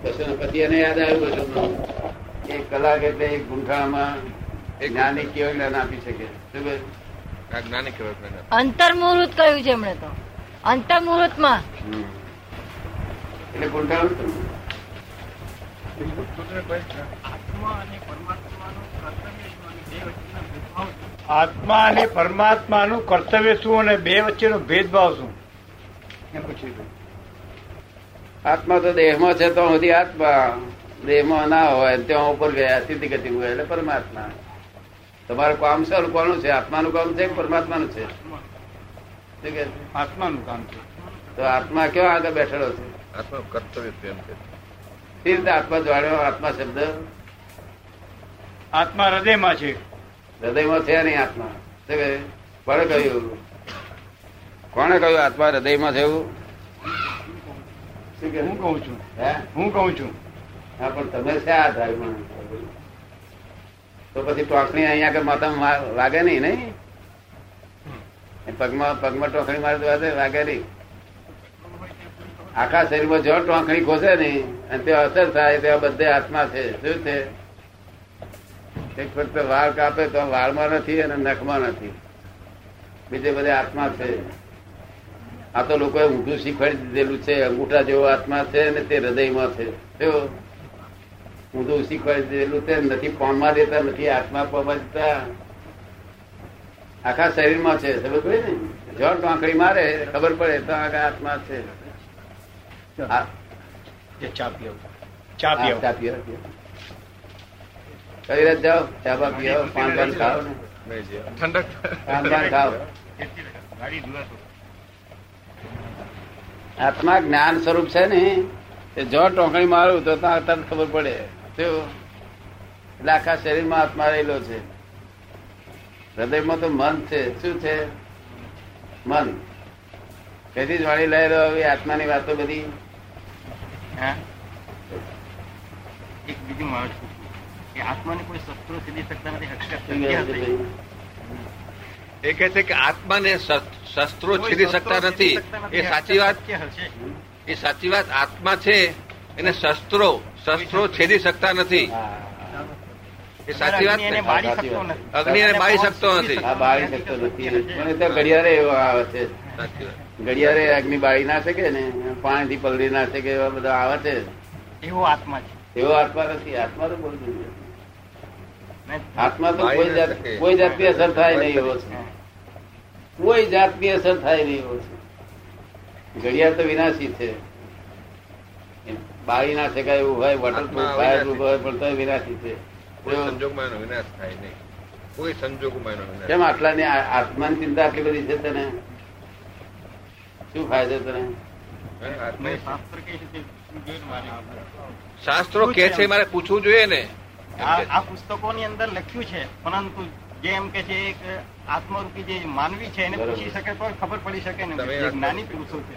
પછી એને યાદ આવ્યું હતું એક કલાક એટલે એક ગુંઠામાં જ્ઞાની કેવું જ્ઞાન આપી શકે. અંતર્મુહૂર્ત કહ્યું છે એમણે તો? અંતર્મુહૂર્તમાં એટલે ગુંઠાનું આત્મા અને પરમાત્માનું કર્તવ્ય શું? અને બે વચ્ચેનો ભેદભાવ શું? એમ પૂછ્યું. આત્મા તો દેહમાં છે તો સુધી આત્મા દેહમાં ના હોય ત્યાં ઉપર ગયા સ્થિતિ ગતિ હોય એટલે પરમાત્મા. તમારું કામ છે કોનું છે? આત્માનું કામ છે પરમાત્માનું છે? કે આત્માનું કામ છે. તો આત્મા કયો આગળ બેઠેલો છે? આત્મા કર્તવ્ય છે એમ રીતે આત્મા જાણ્યો? આત્મા શબ્દ? આત્મા હૃદયમાં છે. હૃદયમાં છે નહીં આત્મા? કોણે કહ્યું? કોણે કહ્યું આત્મા હૃદયમાં છે એવું? હું કહું છું? હે? હું કહું છું. હા પણ તમે શા આધારે પણ? તો પછી ટોકણી અહીંયા આગળ માથામાં વાગે નહીં નહીં? પગમાં પગમાં ટોકણી મારે તો વાગે નહીં. આખા શરીરમાં જો ટોકણી ખોસે નહીં અને તે અસર થાય તે બધે હાથમાં છે. શું છે? એક ફક્ત વાળ કાપે તો વાળમાં નથી અને નખમાં નથી. બીજે બધે હાથમાં છે. આ તો લોકોએ ઊંધું શીખવાડી દીધેલું છે અંગૂઠા જેવો આત્મા છે અને તે હૃદયમાં છે. ઊંધું શીખવાડી દીધેલું છે નથી પણમાં દેતા નથી આત્મા પણમાં દેતા. આખા શરીરમાં છે સમજ પડે ને જળ ટાંકડી મારે ખબર પડે તો આખા આત્મા છે. ચા પીઓ. ચા પીઓ. ચા પીઓ, પીઓ. કઈ રાત જાઓ? ચા બા પીઓ પાન પાન ખાઓ ઠંડક. પાન પાન ખાઓ આત્મા જ્ઞાન સ્વરૂપ છે ને એ જો ટોકણી મારું તો તરત ખબર પડે. એટલે આખા શરીરમાં આત્મા રહેલો છે. હૃદયમાં તો મન છે. શું છે? મન. તેથી જ વાણી લઈ રહ્યો આવી આત્માની વાતો બધી? એક બીજું માણસ કે આત્માને કોઈ શસ્ત્રો સીધી શકતા નથી હકીકત એ કહે છે કે આત્માને શસ્ત્ર- શસ્ત્રો છીરી શકતા નથી. એ સાચી વાત? એ સાચી વાત આત્મા છે એને શસ્ત્રો શસ્ત્રો છેદી શકતા નથી. એ સાચી વાત અગ્નિ એને બાળી શકતો નથી. બાળી શકતો નથી. આ બાળી શકતો નથી. પણ એ તો ઘડિયાળે એવો આવે છે. ઘડિયાળે અગ્નિ બાળી ના શકે ને પાણીથી પલળી ના શકે એવા બધા આવે છે. એવો આત્મા છે. એવો આત્મા નથી. આત્મા તો બોલ ને આત્મા તો કોઈ જાત. કોઈ જાતની અસર થાય નહીં એવો છે. કોઈ જાતની અસર થાય નહીં એવું છે. ઘડિયાળ તો વિનાશી છે. બાળી ના શકાય એવું હોય વોટરપ્રૂફ આત્મા હોય પણ તો વિનાશી છે. કોઈ સંજોગમાં એનો વિનાશ થાય નહીં. કોઈ સંજોગમાં એનો વિનાશ કેમ આટલાની આ- આત્માની ચિંતા આટલી બધી છે તને? શું ફાયદો તને? આત્મા શાસ્ત્ર કે છે મારે પૂછવું જોઈએ ને. આ પુસ્તકો ની પુસ્તકોની અંદર લખ્યું છે પરંતુ જે એમ કે છે એક આત્મરૂપી જે માનવી છે એને પૂછી શકે પણ ખબર પડી શકે ને જ્ઞાની પુરુષો છે.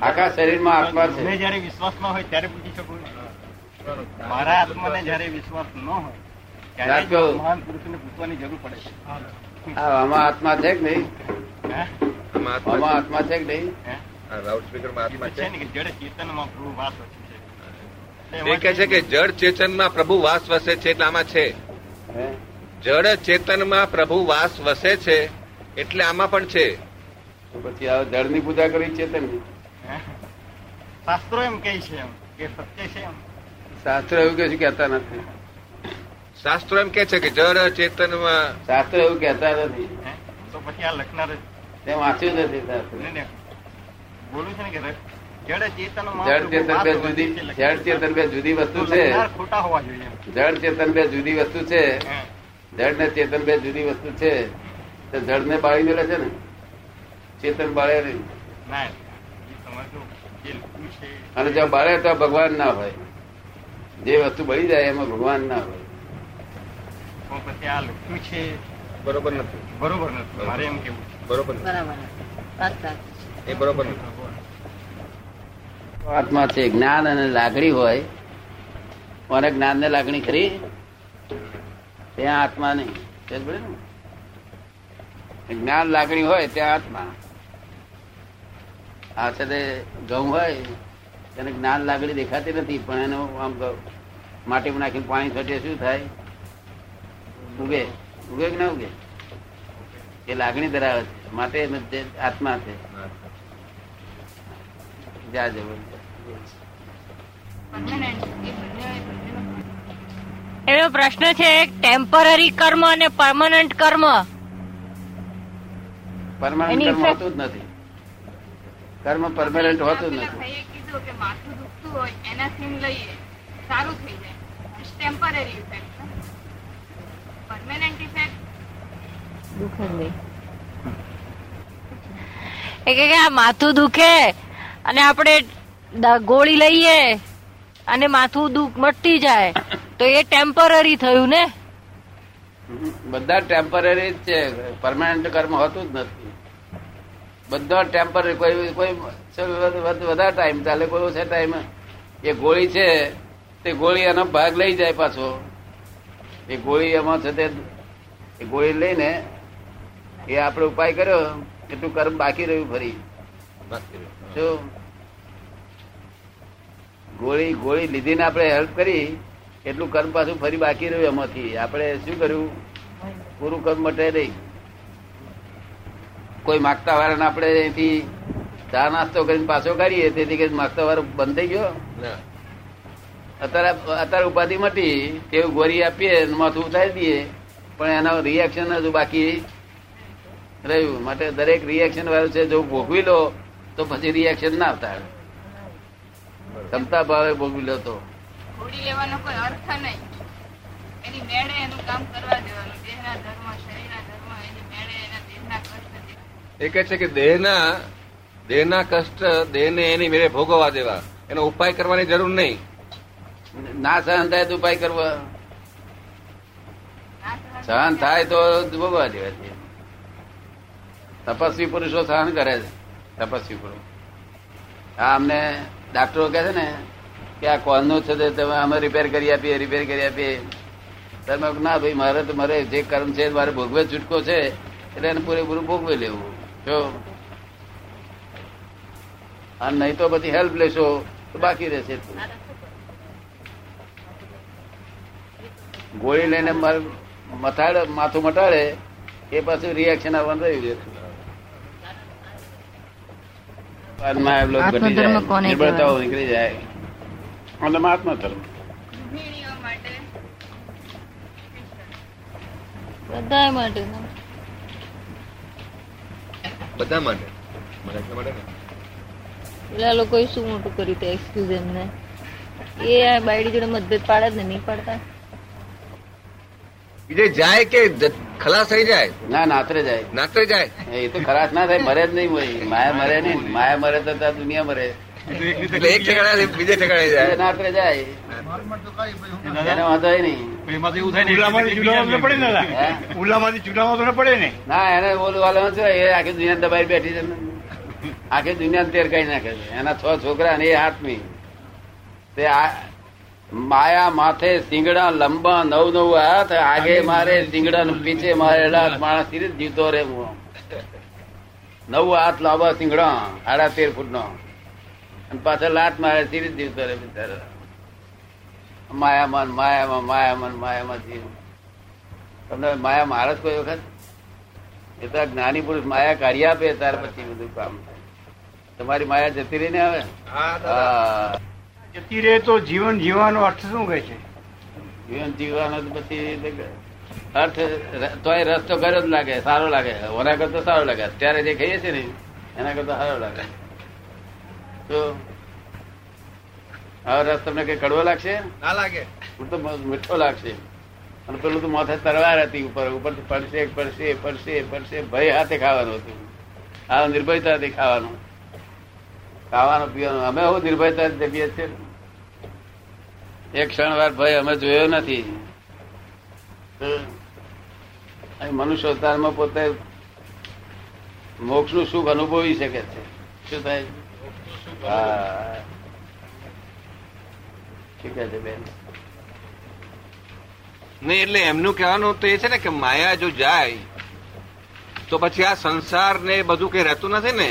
આખા શરીરમાં આત્મા છે. જયારે વિશ્વાસ ન હોય ત્યારે પૂછી શકું. મારા આત્માને જયારે વિશ્વાસ ન હોય ત્યારે મહાન પુરુષને પૂછવાની જરૂર પડે છે. આમાં આત્મા છે કે નહીં? આમાં આત્મા છે. કે નહીં? લાઉડસ્પીકરમાં આત્મા છે ને કે જડે ચેતનમાં પ્રભુ વાસ વસે છે. એ કહે છે કે જળ ચેતનમાં પ્રભુ વાસ વસે છે એટલે આમાં છે? જળ ચેતનમાં પ્રભુ વાસ વસે છે એટલે આમાં પણ છે. તો પછી આ જળની પૂજા કરી ચેતન? શાસ્ત્રો એમ કે છે એમ કે સત્ય છે એમ. શાસ્ત્ર એવું કશું કહેતા નથી. શાસ્ત્રો એમ કે છે કે જળ ચેતનમાં શાસ્ત્ર એવું કહેતા નથી. હે? તો પછી આ લખનાર વાંચ્યું નથી શાસ્ત્ર. ને ને બોલું છે ને કે જડ ચેતન બે જુદી જડ ચેતન બે જુદી વસ્તુ છે. લખનાર ખોટા હોવા જોઈએ એમ. જળ ચેતન બે જુદી વસ્તુ છે. જડ ને ચેતન બે જુદી વસ્તુ છે. તો જડ ને બાળી મેળે છે ને? ચેતન બાળે નહીં. અને જો બાળે તો ભગવાન ના હોય. જે વસ્તુ બળી જાય એમાં ભગવાન ના હોય. પછી આ લખ્યું છે. બરોબર નથી. બરોબર નથી. મારે એમ કેવું બરોબર નથી. બરાબર. એ બરોબર નથી. આત્મા છે જ્ઞાન અને લાગણી હોય અને જ્ઞાન ને લાગણી ખરી? ત્યાં આત્મા નહીં? જ્ઞાન લાગણી હોય ત્યાં આત્મા. આ તે ઘઉં હોય તેને જ્ઞાન લાગણી દેખાતી નથી પણ એનું આમ માટી માટીમાં નાખીને પાણી છોટીએ શું થાય? ઉગે. ઉગે કે ના ઉગે? એ લાગણી ધરાવે છે. માટે આત્મા છે. જ્યાં જવું એનો પ્રશ્ન છે ટેમ્પરરી કર્મ અને પરમાનન્ટ કર્મ. પરમાનન્ટ કર્મ હોતું જ નથી. કર્મ પરમાનન્ટ હોતું જ નથી. કીધું કે માથું દુખતું હોય એના સીન લઈએ સારું થઈ જાય. ટેમ્પરરી ઇફેક્ટ પરમાનન્ટ ઇફેક્ટ દુખે જ નહીં. એ કે કે આ માથું દુખે અને આપણે ગોળી લઈએ અને માથું દુઃખ મટી જાય તો એ ટેમ્પરરી થયું ને? બધા ટેમ્પરરી જ છે. પરમાનન્ટ કર્મ હોતું જ નથી. બધા ટેમ્પરરી કોઈ કોઈ વધ- વધ- વધારે ટાઈમ ચાલે કોઈ ઓછા ટાઈમ એ ગોળી છે તે ગોળી એનો ભાગ લઈ જાય પાછો. એ ગોળી એમાં છે તે એ ગોળી લઈને એ આપણે ઉપાય કર્યો એટલું કર્મ બાકી રહ્યું ફરી. શું ગોળી ગોળી લીધીને આપણે હેલ્પ કરી એટલું કર્મ પાછું ફરી બાકી રહ્યું એમાંથી. આપણે શું કર્યું? પૂરું કર્મ મટે નહીં. કોઈ માગતા વાળાને આપણે અહીંથી ચા નાસ્તો કરીને પાછો કાઢીએ તેથી કરીને માગતા વાળો બંધ થઈ ગયો. અત્યારે અત્યારે ઉપાધિ મટી તેવું ગોરી આપીએ માથું ઉતારી દઈએ. પણ એના રિએક્શન હજુ બાકી રહ્યું. માટે દરેક રિએક્શન વાળું છે જો ભોગવી લો તો પછી રિએક્શન ના આવતા. ક્ષમતા ભાવે ભોગવી લો તો લેવાનો કોઈ અર્થ નહીં. એની મેળે એનું કામ કરવા દેવાનું. દેહના ધર્મ શરીરના ધર્મ એની મેળે એના દેહના કષ્ટ એ કહે છે કે દેહના દેહના કષ્ટ દેહને એની મેળે ભોગવવા દેવા. એનો ઉપાય કરવાની જરૂર નહીં. ના સહન થાય તો ઉપાય કરવો. સહન થાય તો ભોગવા દેવા છે. તપસ્વી પુરુષો સહન કરે છે. તપસ્વી પુરુષ. આ અમને ડાક્ટરો કહે છે ને કે આ કોનનું છે તે તમે અમે રિપેર કરી આપીએ રિપેર કરી આપીએ. તમે ના ભાઈ, મારે તો મારે જે કર્મ છે, મારે ભોગવે છૂટકો છે, એટલે એને પૂરેપૂરું ભોગવી લેવું. જો અને નહીં તો બધી હેલ્પ લેશો, તો બાકી રહેશે. ગોળી લઈને મારે મથાડે માથું મટાડે, એ પાછું રિએક્શન આવવાનું રહ્યું આત્મા એ લોક ઘટી આત્મધર્મ જાય, કોને નિર્બળતાઓ નીકળી જાય. અને આત્મધર્મ. બધા માટે બધા માટે. પેલા લોકોએ શું મોટું કર્યું એક્સક્યુઝ એમને. એ આ બાયડી જોડે મતભેદ પાડે જ ને નહીં પાડતા? બીજે જાય કે ખલાસ થઈ જાય? ના નાતરે જાય. નાતરે જાય? એ તો ખરાશ ના થાય મરે જ નહીં હોય માયા મરે નહીં માયા મરે તો ત્યાં દુનિયા મરે. એટલે એક ઠેકાણે બીજે ઠેકાણે જાય. નાતરે જાય. એને વાંધો નહીં. આખી દુનિયા દબાઈ બેઠી છે ને. આખી દુનિયા તેર કઈ નાખે એના છ છોકરા ને એ હાથમી. તે આ માયા માથે સિંગડા લંબા નવ નવ હાથ આગે મારે સિંગડા ને પીછે મારે માણસ જીવતો રે હું. નવ હાથ લાંબા સિંગડા સાડા તેર ફૂટ નો અને પાછળ લાત મારે સીરી જીવતો રે બિચારા. માયામાં માયામાં માયામાં માયામાં જીવ. તમને માયા મારસ જ કોઈ વખત? એ તો જ્ઞાની પુરુષ માયા કાઢી આપે ત્યાર પછી બધું કામ થાય. તમારી માયા જતી રહી ને હવે હા. જતી રહે તો જીવન જીવવાનો અર્થ શું કહે છે? જીવન જીવવાનો પછી અર્થ તોય રસ તો કર્યો જ લાગે સારો લાગે. ઓના કરતા સારો લાગે. અત્યારે જે ખાઈએ છીએ ને એના કરતા સારો લાગે. તો હવે રસ તમને કઈ કડવો લાગશે? ના લાગે. હું તો મીઠો લાગશે. અને પેલું તો માથે તરવાર હતી ઉપર ઉપર પડશે પડશે પડશે પડશે. ભય હાથે ખાવાનું હતું. આ નિર્ભયતાથી ખાવાનું. ખાવાનું પીવાનું. અમે હું નિર્ભયતા જમીએ છીએ? એક ક્ષણ વાર ભય અમે જોયો નથી. મનુષ્ય અવતારમાં પોતે મોક્ષનું સુખ અનુભવી શકે છે. શું થાય? ઠીક છે બેન? નહીં એટલે એમનું કહેવાનું તો એ છે ને કે માયા જો જાય તો પછી આ સંસાર ને બધું કઈ રહેતું નથી ને?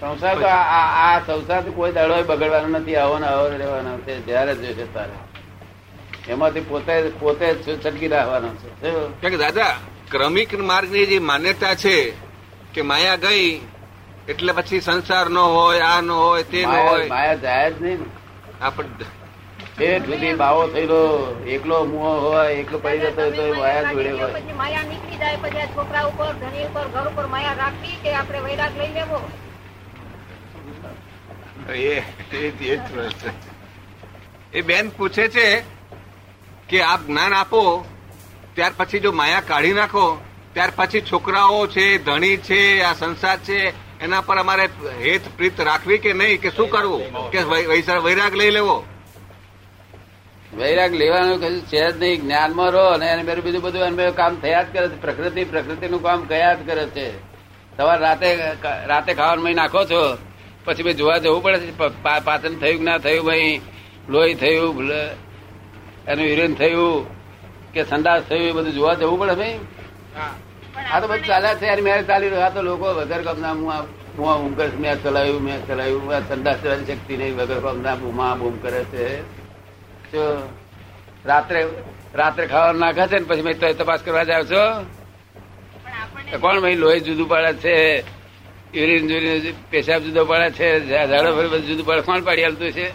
સંસાર તો આ- આ આ સંસાર તો કોઈ દાડો બગડવાનો નથી આવો ને આવો જ રહેવાનો છે જયારે જોશે તારે એમાંથી પોતે પોતે જ છટકી રાખવાનો છે. દાદા ક્રમિક માર્ગની જે માન્યતા છે કે માયા ગઈ એટલે પછી સંસાર નો હોય આ નો હોય તે નો હોય. માયા જાય જ નહીં આપણે એ સુધી બાવો થયેલો એકલો મુઓ હોય એકલો પડી જતો હોય તો એ માયા જોડે હોય. માયા નીકળી જાય પછી છોકરા ઉપર ધણી ઉપર ઘર ઉપર માયા રાખવી કે આપણે વૈરાગ લઈ લેવો? એ એ એ બેન પૂછે છે કે આપ જ્ઞાન આપો, ત્યાર પછી જો માયા કાઢી નાખો, ત્યાર પછી છોકરાઓ છે, ધણી છે, આ સંસાર છે, એના પર અમારે હેત પ્રીત રાખવી કે નહીં, કે શું કરવું? કે વૈરાગ લઈ લેવો? વૈરાગ લેવાનું કશું છે જ નહીં, જ્ઞાનમાં રહો અને એને મેરું બીજું બધું, એને કામ થયા જ કરે છે. પ્રકૃતિ, પ્રકૃતિનું કામ કયા જ કરે છે? સવાર રાતે રાતે ખાવાનું નાખો છો? પછી ભાઈ જોવા જવું પડે છે. પાચન થયું ના થયું ભાઈ? લોહી થયું એનું યુરિન થયું કે સંડાસ થયું એ બધું જોવા જવું પડે ભાઈ? આ તો બધું ચાલ્યા છે. યાર મેં ચાલી રહ્યો. આ તો લોકો વગર કમના હું હું બૂમ કરે મેં ચલાવ્યું મેં ચલાવ્યું. આ સંડાસ ચલાવવાની શક્તિ નહીં. વગર કમના બૂમા બૂમ કરે છે. જો રાત્રે રાત્રે ખાવાનું નાખે છે ને પછી મેં તપાસ કરવા જાવ છો. કોણ ભાઈ લોહી જુદું પાડે છે? યુરિન યુરિન પેશાબ જુદો પાડે છે ઝાડો ફરી બધું જુદું પાડે. કોણ પાડી હાલતું છે.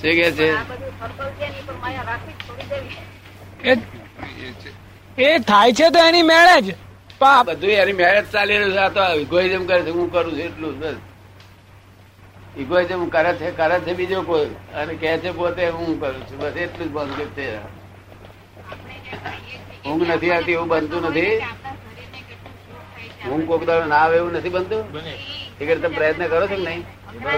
શું કે એ એ થાય છે તો એની મેળે જ. બધું એની મેરેજ ચાલી રહ્યું છે. આ તો ઇગોઇઝમ કરે છે. હું કરું છું એટલું બસ. ઇગોઇઝમ કરે છે કરે છે બીજો કોઈ. અને કહે છે પોતે હું કરું છું. બસ એટલું જ બંધ છે કે ઊંઘ નથી આવતી એવું બનતું નથી. ઊંઘ કોક દાડો ના આવે એવું નથી બનતું? એ કરે તમે પ્રયત્ન કરો છો કે નહીં?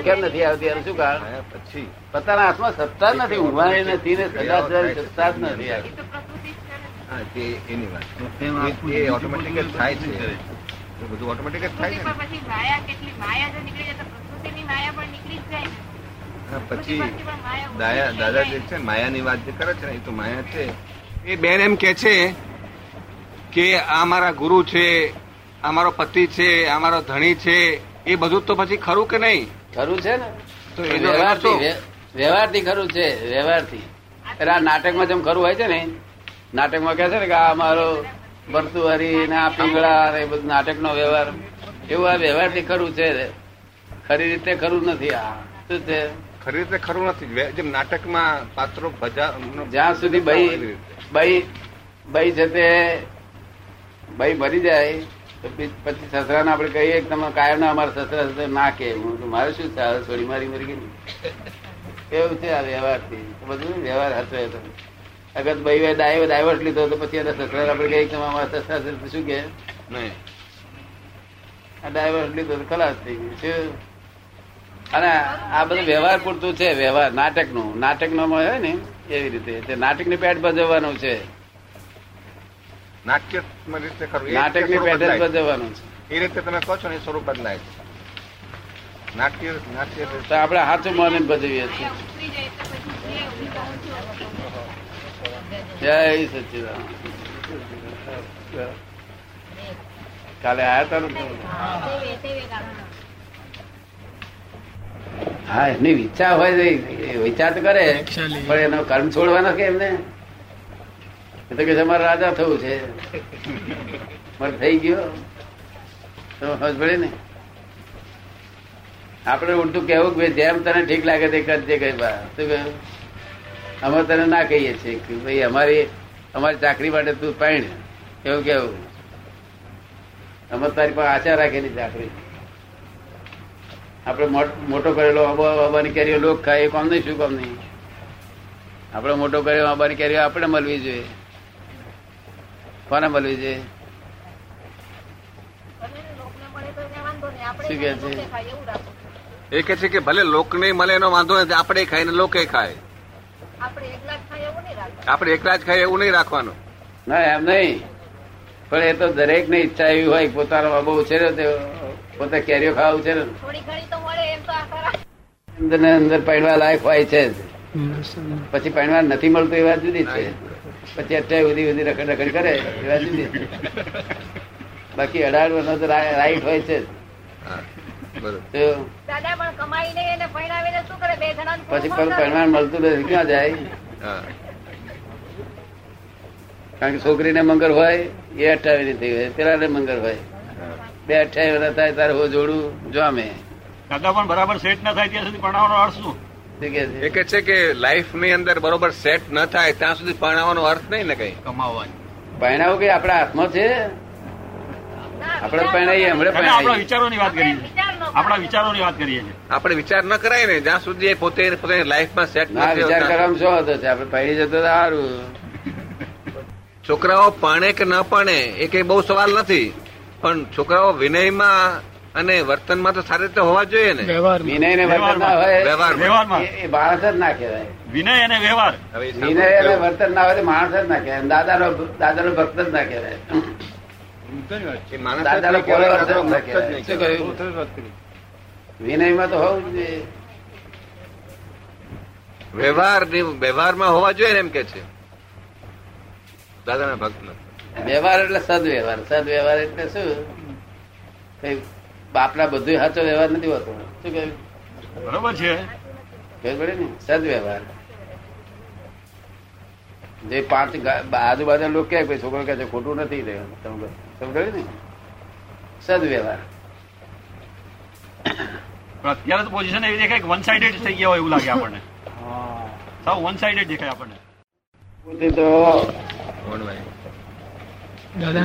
કેમ નથી આવતી એનું શું કારણ? પછી. પોતાના હાથમાં સત્તા જ નથી ઊંઘવાની નથી ને સદા સદા સત્તા જ નથી. એ તો પ્રકૃતિ જ કરે છે. હા તે એની વાત એ- એ ઓટોમેટિક જ થાય છે. એ બધું ઓટોમેટિક જ થાય છે પછી માયા કેટલી માયા જો નીકળી જાય તો પ્રકૃતિની માયા પણ નીકળી જ જાય ને. હા, પછી દાયા દાદા જે છે ને, માયાની વાત જે કરે છે ને એ તો માયા છે. એ બેન એમ કે છે કે આ મારા ગુરુ છે આ મારો પતિ છે અમારો મારો ધણી છે એ બધું તો પછી ખરું કે નહીં? ખરું છે ને? તો વ્યવહારથી વ્યવહારથી ખરું છે વ્યવહારથી. એટલે આ નાટકમાં જેમ ખરું હોય છે ને નાટકમાં કહે છે ને કે આ અમારો ભરતુહરી ને આ પીંગળા એ બધું નાટકનો વ્યવહાર. એવું આ વ્યવહારથી ખરું છે. ખરી રીતે ખરું નથી. આ શું છે? ખરી રીતે ખરું નથી. જેમ નાટકમાં પાત્રો ભજા જ્યાં સુધી ભાઈ ભાઈ ભાઈ છે તે બઈ ભરી જાય પછી સસરાને આપણે કહીએ કે તમે કાયમ ના અમારા સસરા સસરા ના કે મારે શું ચાલે છોડી મારી મરી ગઈ કેવું છે આ વ્યવહારથી. બધું વ્યવહાર હતો હતો અગર ભાઈ ડાયો ડાયવર્સ લીધો તો પછી એના સસરા આપણે કહીએ તમે અમારા સસરા સસરા શું કે નહીં. આ ડાયવર્સ લીધો તો ખલાસ થઈ ગયું. શું? અને આ બધું વ્યવહાર પૂરતું છે વ્યવહાર. નાટકનું. નાટકનો હોય ને એવી રીતે. નાટકની પેટ ભજવવાનું છે. નાટ્ય રીતે ખરું. નાટકની પેટર્ન બદલવાનું છે. એ રીતે તમે કહો છો ને સ્વરૂપ બદલાય છે. નાટ્ય નાટ્ય તો આપણે હાથું મને બદલીએ છીએ. જાય સચિદાન કાલે આયા હતા. હા એમની ઈચ્છા હોય વિચાર તો કરે પણ એનો કર્મ છોડવાનો કે એમને? એ તો કે તમારે રાજા થવું છે. પણ થઈ ગયો. તો સમજ પડે ને? આપણે ઉલટું કેવું કે જેમ તને ઠીક લાગે તે કરજે કઈ બા. શું કહ્યું? અમે તને ના કહીએ છીએ કે ભાઈ, અમારી અમારી ચાકરી માટે તું પાણી. એવું કેવું? અમે તારી પાસે આશા રાખેલી ચાકરી. આપણે મોટ- કરેલો અબા- અબાની કેરીઓ લોક ખાય એ કામ નહીં, શું કામ નહીં? આપણે મોટો કર્યો અબાની કેરીઓ આપણે મળવી જોઈએ. કોને મળવી લોકને શું છે? એ કે છે કે ભલે લોક નહીં મળે એનો વાંધો નથી આપણે ખાય ને લોકે ખાય. આપણે એકલા જ ખાઈએ એવું નહીં રાખવું. આપણે એકલા જ ખાય એવું નહીં રાખવાનું. ના એમ નહીં. પણ એ તો દરેકની ઈચ્છા એવી હોય પોતાનો બાબો છે ને પોતે કેરીઓ ખાવા છે ને. અંદર ને અંદર પહેરવા લાયક હોય છે પછી પહેણવા નથી મળતું એ વાત જુદી છે. પછી અત્યારે ઉધી ઉધી રખડ રખડ કરે એવા જુદી બાકી અઢાર વર્ષ તો રાઈટ હોય છે જ. હા બરોબર. તો દાદા પણ કમાઈને એને પરણાવીને શું કરે? બે જણા પછી પરિણામ મળતું નથી ક્યાં જાય? કારણ કે છોકરીને મંગળ હોય એ અઠાવી ની થઈ હોય પેલા મંગળ હોય. બે અઠાવી વર્ષ થાય તારે હું જોડું જામે દાદા પણ બરાબર સેટ ના થાય ત્યાં સુધી પરણાવવાનો અર્થ શું? એ કે છે કે લાઈફની અંદર બરોબર સેટ ન થાય ત્યાં સુધી પરણાવવાનો અર્થ નહીં ને કઈ? કમાવવાની. પરણાવું કઈ આપણા હાથમાં છે? આપણે પરણાવીએ હમણાં આપણા વિચારોની વાત કરીએ. આપણા વિચારોની વાત કરીએ છીએ. આપણે વિચાર ન કરાય ને જ્યાં સુધી પોતે પોતાની લાઈફમાં સેટ ના વિચાર. કરવામાં શું હતો છે? આપણે પહેરી જતો તો સારું. છોકરાઓ પાણે કે ન પાણે એ કઈ બહુ સવાલ નથી. પણ છોકરાઓ વિનયમાં અને વર્તનમાં તો સારી રીતે હોવા જોઈએ ને. વ્યવહારમાં. વિનય ને વર્તન ના હોય વ્યવહારમાં. એ- માણસ જ ના કહેવાય. વિનય અને વ્યવહાર. વિનય અને વર્તન ના હોય માણસ જ ના કહેવાય દાદાનો દાદાનો ભક્ત જ ના કહેવાય. ના વિનયમાં તો હોવું જ જોઈએ. વ્યવહાર વ્યવહારમાં હોવા જોઈએ ને એમ કે છે? દાદાના ભક્ત વ્યવહાર એટલે સદવ્યવહાર. સદવ્યવહાર એટલે શું? કઈ બાપના બધું સાચો વ્યવહાર નથી હોતો. શું કહ્યું? બરોબર છે. ખબર પડે ને? સદવ્યવહાર જે પાંચ આજુબાજુ લોકો કહે ભાઈ છોકરો કહે છે ખોટું નથી તમે કહો. ને? સદ વ્યવહાર. અત્યારે તો પોઝિશન એવી દેખાય કે વન સાઇડેડ થઈ ગયા હોય એવું લાગે આપણને. સાવ વન સાઇડેડ દેખાય આપણને. પોતે તો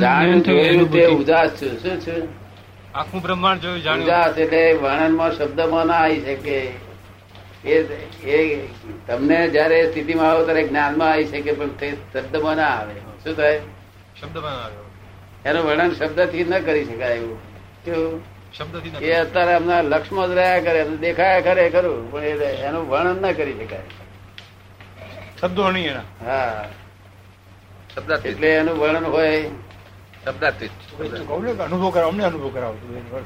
જાણ્યું જોયેલું તે ઉદાસ છું. શું છું? આખું બ્રહ્માંડ જોયું જાણ્યું. એટલે વર્ણનમાં શબ્દમાં ના આવી શકે. એ એ તમને જયારે સ્થિતિમાં આવો ત્યારે જ્ઞાનમાં આવી શકે પણ તે શબ્દમાં ના આવે. શું થાય? શબ્દમાં આવે. એનું વર્ણન શબ્દથી ન કરી શકાય એવું. કેવું શબ્દથી એ અત્યારે એમના લક્ષમાં જ રહ્યા કરે એમને દેખાયા કરે ખરું પણ એ એનું વર્ણન ના કરી શકાય. શબ્દો નહીં એના. હા. શબ્દ એટલે એનું વર્ણન હોય. શબ્દાતીત અનુભવ કરાવો અમને અનુભવ કરાવો.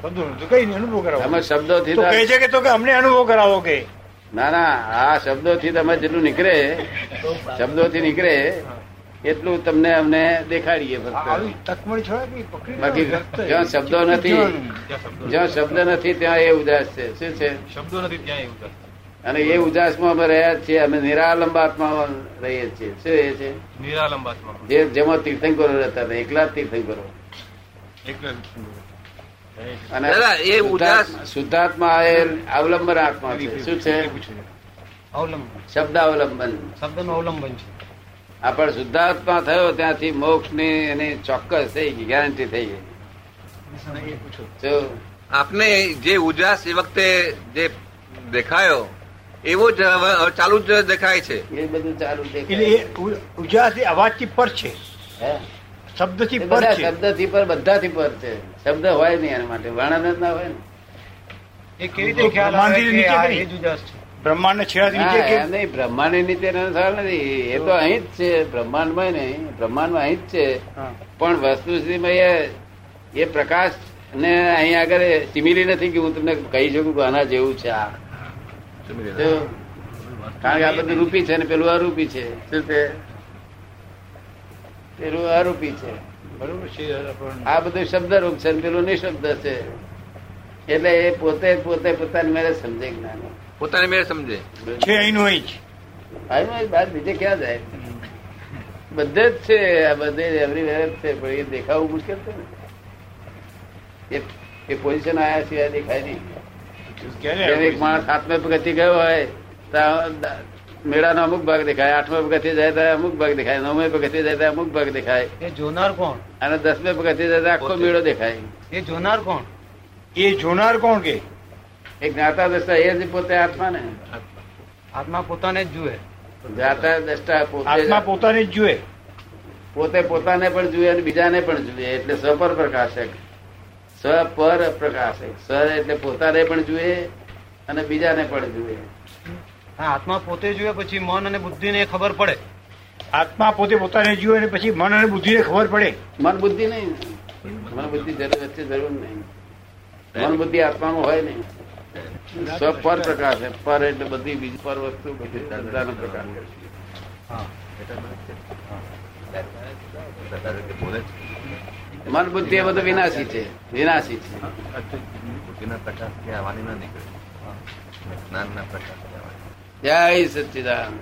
શબ્દો. કઈ નહીં અનુભવ કરાવો. તમે શબ્દોથી તો તો- કહે છે કે તો કે અમને અનુભવ કરાવો કે. ના ના આ શબ્દોથી તમે જેટલું નીકળે શબ્દોથી નીકળે એટલું તમને અમને દેખાડીએ બાકી જ્યાં શબ્દો નથી જ્યાં શબ્દ નથી. ત્યાં એ ઉદાસ છે. શું છે? શબ્દો નથી ત્યાં એવું અને એ ઉજાસમાં અમે રહ્યા જ છીએ અમે નિરાલંબ આત્મામાં રહીએ છીએ. શું એ છે? નિરાલંબાત્મા જે જેમાં તીર્થંકરો રહેતા હતા એકલા તીર્થંકરો. અને એ ઉદાસ- શુદ્ધાત્મા- એ અવલંબન આત્મા છે. શું છે? અવલંબન. શબ્દ અવલંબન. શબ્દનું અવલંબન છે. આપણે પણ શુદ્ધાત્મા થયો ત્યાંથી મોક્ષની એની ચોક્કસ થઈ ગઈ ગેરંટી થઈ ગઈ. આપને જે ઉજાસ એ વખતે જે દેખાયો એવો જ ચાલુ જ દેખાય છે. એ બધું ચાલુ એટલે દેખાય એ ઉ- અવાજથી પર છે? શબ્દથી પર બધા છે. શબ્દથી પર બધાથી પર છે. શબ્દ હોય નહીં એના માટે. વર્ણન જ ના હોય ને. એ કેવી રીતે ખ્યાલ આવે કે આ એ છે? બ્રહ્માંડ નીચે એમ નહીં બ્રહ્માંડ નીચે સવાલ નથી એ તો અહીં જ છે. બ્રહ્માંડમાં નહીં. બ્રહ્માંડમાં અહીં જ છે. પણ વસ્તુ એ એ પ્રકાશ ને અહીં આગળ સિમિલી નથી કે હું તમને કહી શકું કે આના જેવું છે આ. કારણ કે આ બધું રૂપી છે ને પેલું અરૂપી છે. શું છે? પેલું અરૂપી છે. બરોબર આ બધું શબ્દ રૂપ છે પેલું નિશબ્દ છે. એટલે એ પોતે પોતે પોતાની મેરે સમજે જ્ઞાન. પોતાની મેરે સમજે. છે અહીંનું અહીં જ. આનું બાદ બીજે ક્યાં જાય? બધે જ છે આ બધે એવરીવેર જ છે પણ એ દેખાવું મુશ્કેલ છે ને. એ- પોઝિશન આયા સિવાય દેખાય નહીં. એક માણસ આત્મ પ્રગતિ ગયો હોય તો મેળાનો અમુક ભાગ દેખાય આઠમે પગથી જાય તો અમુક ભાગ દેખાય નવમે પગથી જાય તો અમુક ભાગ દેખાય. એ જોનાર કોણ? અને દસમે પગથી જાય તો આખો મેળો દેખાય. એ જોનાર કોણ? એ જોનાર કોણ કે? એ જ્ઞાતા દ્રષ્ટા એ જ પોતે આત્મા ને આત્મા પોતાને જ જુએ. જ્ઞાતા દ્રષ્ટા પોતે આત્મા પોતાને જ જુએ. પોતે પોતાને પણ જુએ અને બીજાને પણ જુએ એટલે સપર પ્રકાશક સ્વપર પ્રકાશ સ્વ એટલે પોતાને પણ જુએ અને બીજાને પણ જુએ. હા આત્મા પોતે જુએ પછી મન અને બુદ્ધિને એ ખબર પડે. આત્મા પોતે પોતાને જુએ અને પછી મન અને બુદ્ધિને ખબર પડે. મન બુદ્ધિ નહીં. મન બુદ્ધિ જરૂર વચ્ચે જરૂર નહીં. મન બુદ્ધિ આત્માનું હોય નહીં. સ્વપર પ્રકાશ છે પર એટલે બધી બીજી પર વસ્તુ બધી ધંધાનો પ્રકાશ છે. મન બુદ્ધિ એ બધું વિનાશી છે વિનાશી છે. બુદ્ધિના પ્રકાશથી આવવાની ના નીકળે. જ્ઞાનના આવવાની. જય સચ્ચિદાનંદ